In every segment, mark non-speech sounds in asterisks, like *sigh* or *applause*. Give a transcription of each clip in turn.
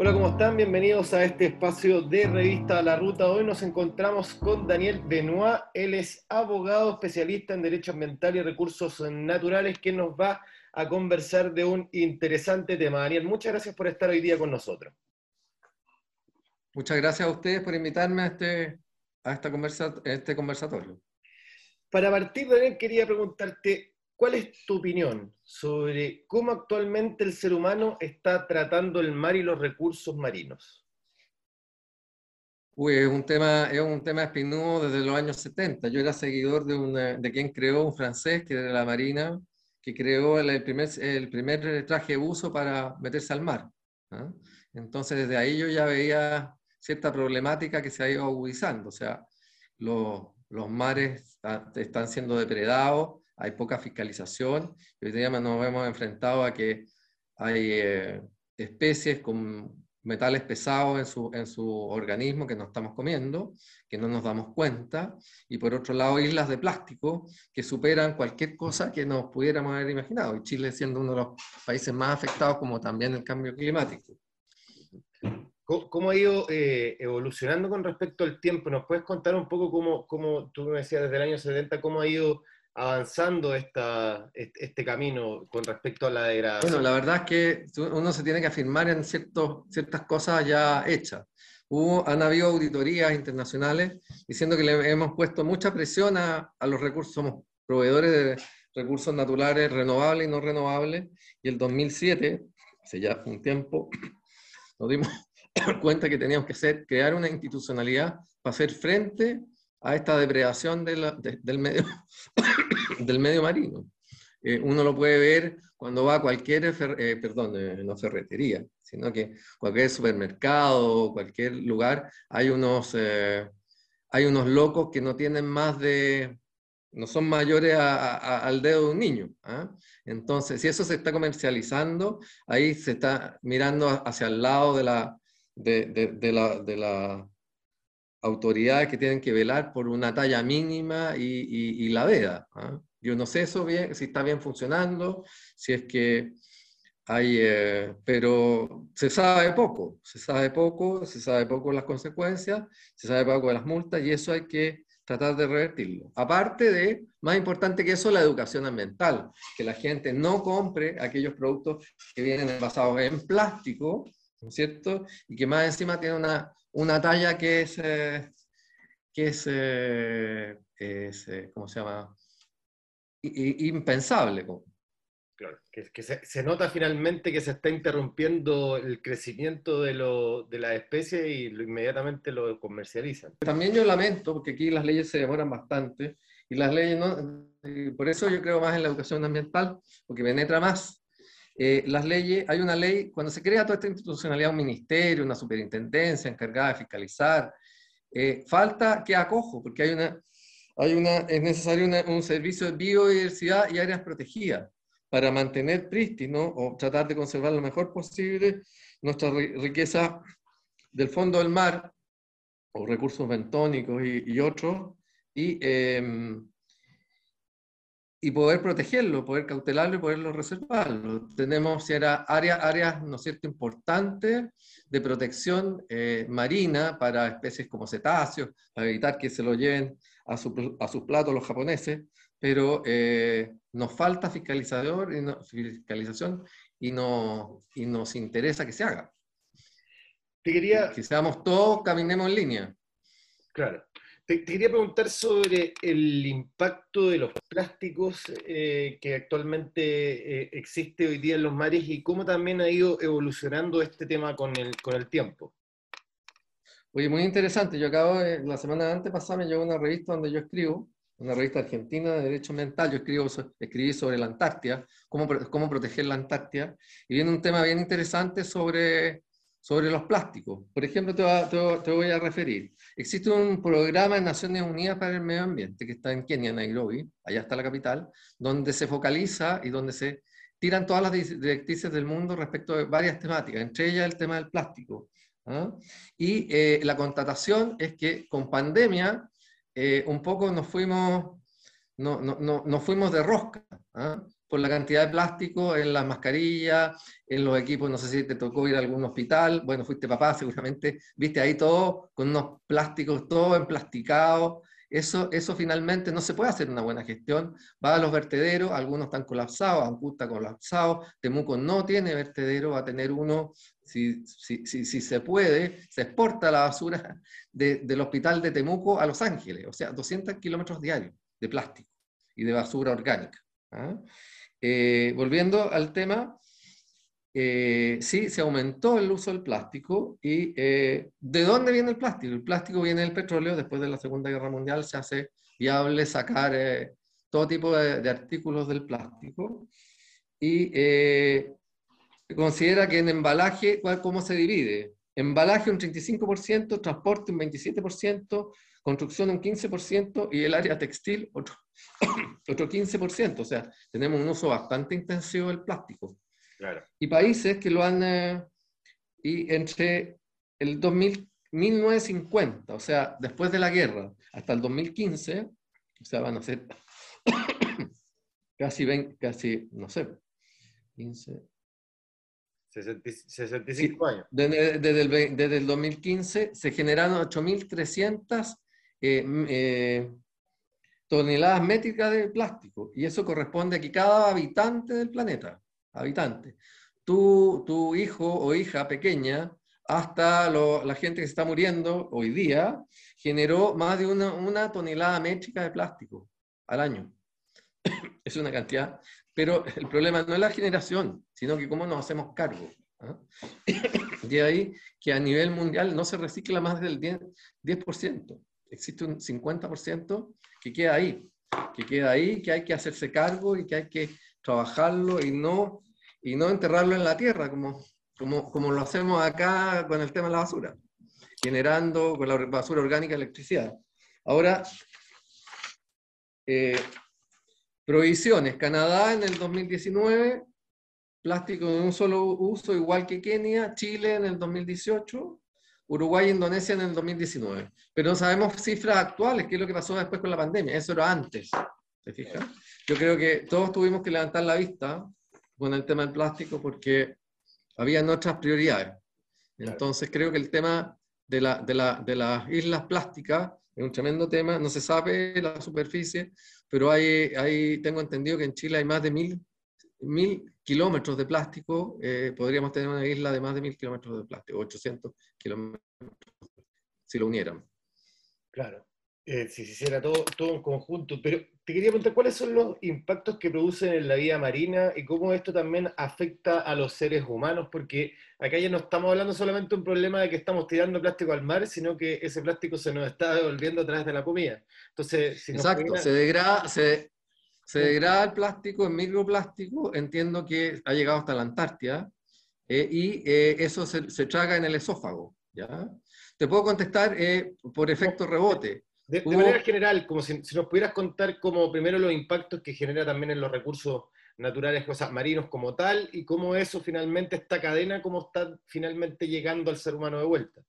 Hola, ¿cómo están? Bienvenidos a este espacio de Revista La Ruta. Hoy nos encontramos con Daniel Benoit. Él es abogado especialista en Derecho Ambiental y Recursos Naturales que nos va a conversar de un interesante tema. Daniel, muchas gracias por estar hoy día con nosotros. Muchas gracias a ustedes por invitarme a este, a esta conversa, este conversatorio. Para partir, Daniel, quería preguntarte, ¿Cuál es tu opinión sobre cómo actualmente el ser humano está tratando el mar y los recursos marinos? Uy, es un tema, es un tema espinudo desde los años 70. Yo era seguidor de, de quien creó un francés, que era la Marina, que creó el primer, el primer traje de buzo para meterse al mar. ¿ah? Entonces, desde ahí yo ya veía cierta problemática que se ha ido agudizando. O sea, los, los mares están siendo depredados, hay poca fiscalización. hoy día nos hemos enfrentado a que hay eh, especies con metales pesados en su, en su organismo que no estamos comiendo, que no nos damos cuenta, y por otro lado islas de plástico que superan cualquier cosa que nos pudiéramos haber imaginado, y Chile siendo uno de los países más afectados como también el cambio climático. ¿Cómo ha ido eh, evolucionando con respecto al tiempo? ¿Nos puedes contar un poco cómo, cómo, tú me decías desde el año 70, cómo ha ido avanzando esta, este camino con respecto a la degradación? Bueno, la verdad es que uno se tiene que afirmar en ciertos, ciertas cosas ya hechas. Hubo, han habido auditorías internacionales diciendo que le hemos puesto mucha presión a, a los recursos, somos proveedores de recursos naturales renovables y no renovables, y el 2007, hace ya un tiempo, nos dimos *coughs* cuenta que teníamos que hacer, crear una institucionalidad para hacer frente a esta depredación del, medio, *coughs* del medio marino. Eh, uno lo puede ver cuando va a cualquier, eh, perdón, eh, no ferretería, sino que cualquier supermercado, cualquier lugar, hay unos, hay unos locos que no tienen más de, no son mayores al dedo de un niño. ¿ah? Entonces, si eso se está comercializando, ahí se está mirando hacia el lado de la, de de la autoridades que tienen que velar por una talla mínima y, la veda. ¿ah? Yo no sé eso bien, si está bien funcionando, si es que hay, eh, pero se sabe poco, se sabe poco, se sabe poco las consecuencias, se sabe poco de las multas y eso hay que tratar de revertirlo. Aparte de, más importante que eso, la educación ambiental, que la gente no compre aquellos productos que vienen basados en plástico, ¿no es cierto? Y que más encima tiene una, una talla que es, eh, que es, eh, eh, ¿cómo se llama? impensable. Claro, que, se, nota finalmente que se está interrumpiendo el crecimiento de, lo, de la especie y lo, inmediatamente lo comercializan. También yo lamento, porque aquí las leyes se demoran bastante, y las leyes no, por eso yo creo más en la educación ambiental, porque penetra más eh, las leyes, hay una ley, cuando se crea toda esta institucionalidad, un ministerio, una superintendencia encargada de fiscalizar, eh, falta que acojo, porque hay una, hay una, es necesario un servicio de biodiversidad y áreas protegidas para mantener prístino o tratar de conservar lo mejor posible nuestra riqueza del fondo del mar o recursos bentónicos y, otros, y, em, y poder protegerlo, poder cautelarlo y poderlo reservarlo. Tenemos si era áreas, áreas ¿no es cierto?, importantes de protección eh, marina para especies como cetáceos, para evitar que se lo lleven a, su, a sus platos los japoneses, pero eh, nos falta fiscalizador y no, fiscalización y, no, y nos interesa que se haga. Te quería... Que seamos todos, caminemos en línea. Claro. Te, quería preguntar sobre el impacto de los plásticos eh, que actualmente eh, existe hoy día en los mares y cómo también ha ido evolucionando este tema con el, con el tiempo. Oye, muy interesante. Yo acabo de, la semana antes pasada me llegó una revista donde yo escribo, una revista argentina de derecho ambiental. Yo escribo, escribí sobre la Antártida, cómo, cómo proteger la Antártida. Y viene un tema bien interesante sobre sobre los plásticos. Por ejemplo, te, voy a referir. Existe un programa en Naciones Unidas para el Medio Ambiente que está en Kenia, Nairobi, allá está la capital, donde se focaliza y donde se tiran todas las directrices del mundo respecto de varias temáticas, entre ellas el tema del plástico. ¿ah? Y eh, la constatación es que con pandemia eh, un poco nos fuimos, no, no, no, fuimos de rosca. ¿ah? Por la cantidad de plástico en las mascarillas, en los equipos, no sé si te tocó ir a algún hospital, bueno, fuiste papá *laughs* seguramente, viste ahí todo con unos plásticos, todo emplasticado, eso, eso finalmente no se puede hacer una buena gestión, va a los vertederos, algunos están colapsados, está colapsado, Temuco no tiene vertedero, va a tener uno, si, si, si, si se puede, se exporta la basura del hospital de Temuco a Los Ángeles, o sea, 200 kilómetros diarios de plástico y de basura orgánica. ¿ah? Eh, volviendo al tema, eh, sí, se aumentó el uso del plástico. ¿Y eh, de dónde viene el plástico? El plástico viene del petróleo. Después de la Segunda Guerra Mundial se hace viable sacar todo tipo de, artículos del plástico. Y se considera que en embalaje, ¿cómo se divide? Embalaje un 35%, transporte un 27%, construcción un 15% y el área textil otro, *coughs* otro 15%. O sea, tenemos un uso bastante intensivo del plástico. Y países que lo han... Eh, y entre el 2000, 1950, o sea, después de la guerra, hasta el 2015, o sea, van a ser *coughs* casi, 20, casi, no sé, 15, 65 años. Desde, desde, el, desde, el, 2015 se generaron 8.300 eh, eh, toneladas métricas de plástico. Y eso corresponde a que cada habitante del planeta, habitante, tu, tu hijo o hija pequeña, hasta la gente que se está muriendo hoy día, generó más de una, una tonelada métrica de plástico al año. *coughs* es una cantidad, pero el problema no es la generación, sino que cómo nos hacemos cargo. ¿ah? *coughs* De ahí que a nivel mundial no se recicla más del 10%. 10% existe un 50% que queda ahí, que queda ahí, que hay que hacerse cargo y que hay que trabajarlo y no, y no enterrarlo en la tierra, como, como, como lo hacemos acá con el tema de la basura, generando con la basura orgánica electricidad. Ahora, eh, prohibiciones. Canadá en el 2019, plástico de un solo uso, igual que Kenia, Chile en el 2018, Uruguay e Indonesia en el 2019. Pero no sabemos cifras actuales, qué es lo que pasó después con la pandemia. Eso era antes. ¿Se fijan? Yo creo que todos tuvimos que levantar la vista con el tema del plástico porque habían otras prioridades. Entonces creo que el tema de, la, de, la, de las islas plásticas es un tremendo tema. No se sabe la superficie, pero hay, hay, tengo entendido que en Chile hay más de mil, mil kilómetros de plástico, eh, podríamos tener una isla de más de mil kilómetros de plástico, 800 kilómetros, si lo unieran. Claro, eh, si se hiciera todo, todo en conjunto. Pero te quería preguntar, ¿cuáles son los impactos que producen en la vida marina y cómo esto también afecta a los seres humanos? Porque acá ya no estamos hablando solamente de un problema de que estamos tirando plástico al mar, sino que ese plástico se nos está devolviendo a través de la comida. Entonces, si Exacto, se degrada, se, se degrada el plástico en microplástico, entiendo que ha llegado hasta la Antártida, eh, y eh, eso se, traga en el esófago. ¿ya? Te puedo contestar eh, por efecto rebote. De, manera general, como si, nos pudieras contar como primero los impactos que genera también en los recursos naturales, o marinos como tal, y cómo eso finalmente, esta cadena, cómo está finalmente llegando al ser humano de vuelta.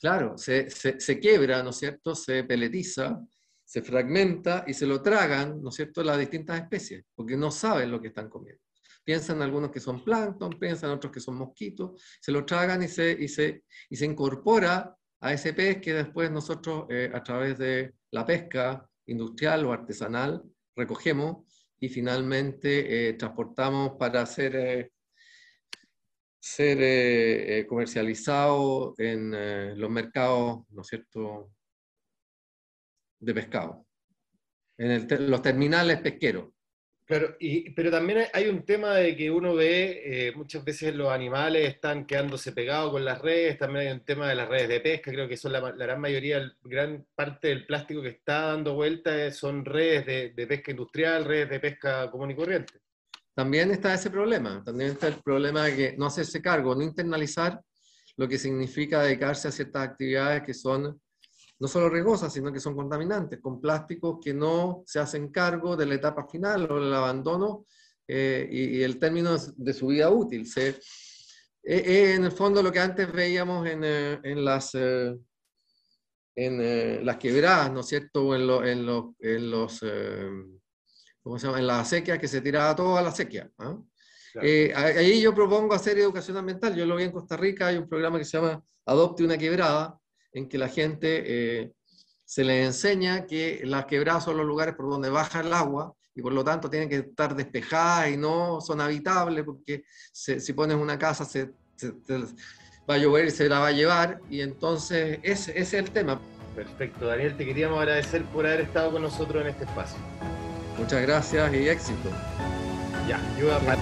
Claro, se, se, se quiebra, ¿no es cierto? Se peletiza, se fragmenta y se lo tragan, ¿no es cierto?, las distintas especies, porque no saben lo que están comiendo. Piensan algunos que son plancton, piensan otros que son mosquitos, se lo tragan y se, y se, y se incorpora a ese pez que después nosotros eh, a través de la pesca industrial o artesanal recogemos y finalmente eh, transportamos para ser, eh, ser comercializado en los mercados, ¿no es cierto?, de pescado, en los terminales pesqueros. Claro, y, pero también hay un tema de que uno ve, eh, muchas veces los animales están quedándose pegados con las redes, también hay un tema de las redes de pesca, creo que son la, gran mayoría, gran parte del plástico que está dando vuelta son redes de, de, pesca industrial, redes de pesca común y corriente. También está ese problema, también está el problema de que no hacerse cargo, no internalizar lo que significa dedicarse a ciertas actividades que son no solo riesgosas, sino que son contaminantes, con plásticos que no se hacen cargo de la etapa final o el abandono eh, y, el término de su vida útil. Se, eh, eh, en el fondo lo que antes veíamos en, en las, en, las quebradas, ¿no es cierto?, o en, en, en los ¿cómo se llama? En la sequía, que se tiraba todo a la sequía. ¿ah? Eh, ahí yo propongo hacer educación ambiental. Yo lo vi en Costa Rica, hay un programa que se llama Adopte una quebrada, en que la gente eh, se les enseña que las quebradas son los lugares por donde baja el agua y por lo tanto tienen que estar despejadas y no son habitables porque si pones una casa se, va a llover y se la va a llevar y entonces ese, ese es el tema. Perfecto, Daniel, te queríamos agradecer por haber estado con nosotros en este espacio. Muchas gracias y éxito. Ya, yo voy a...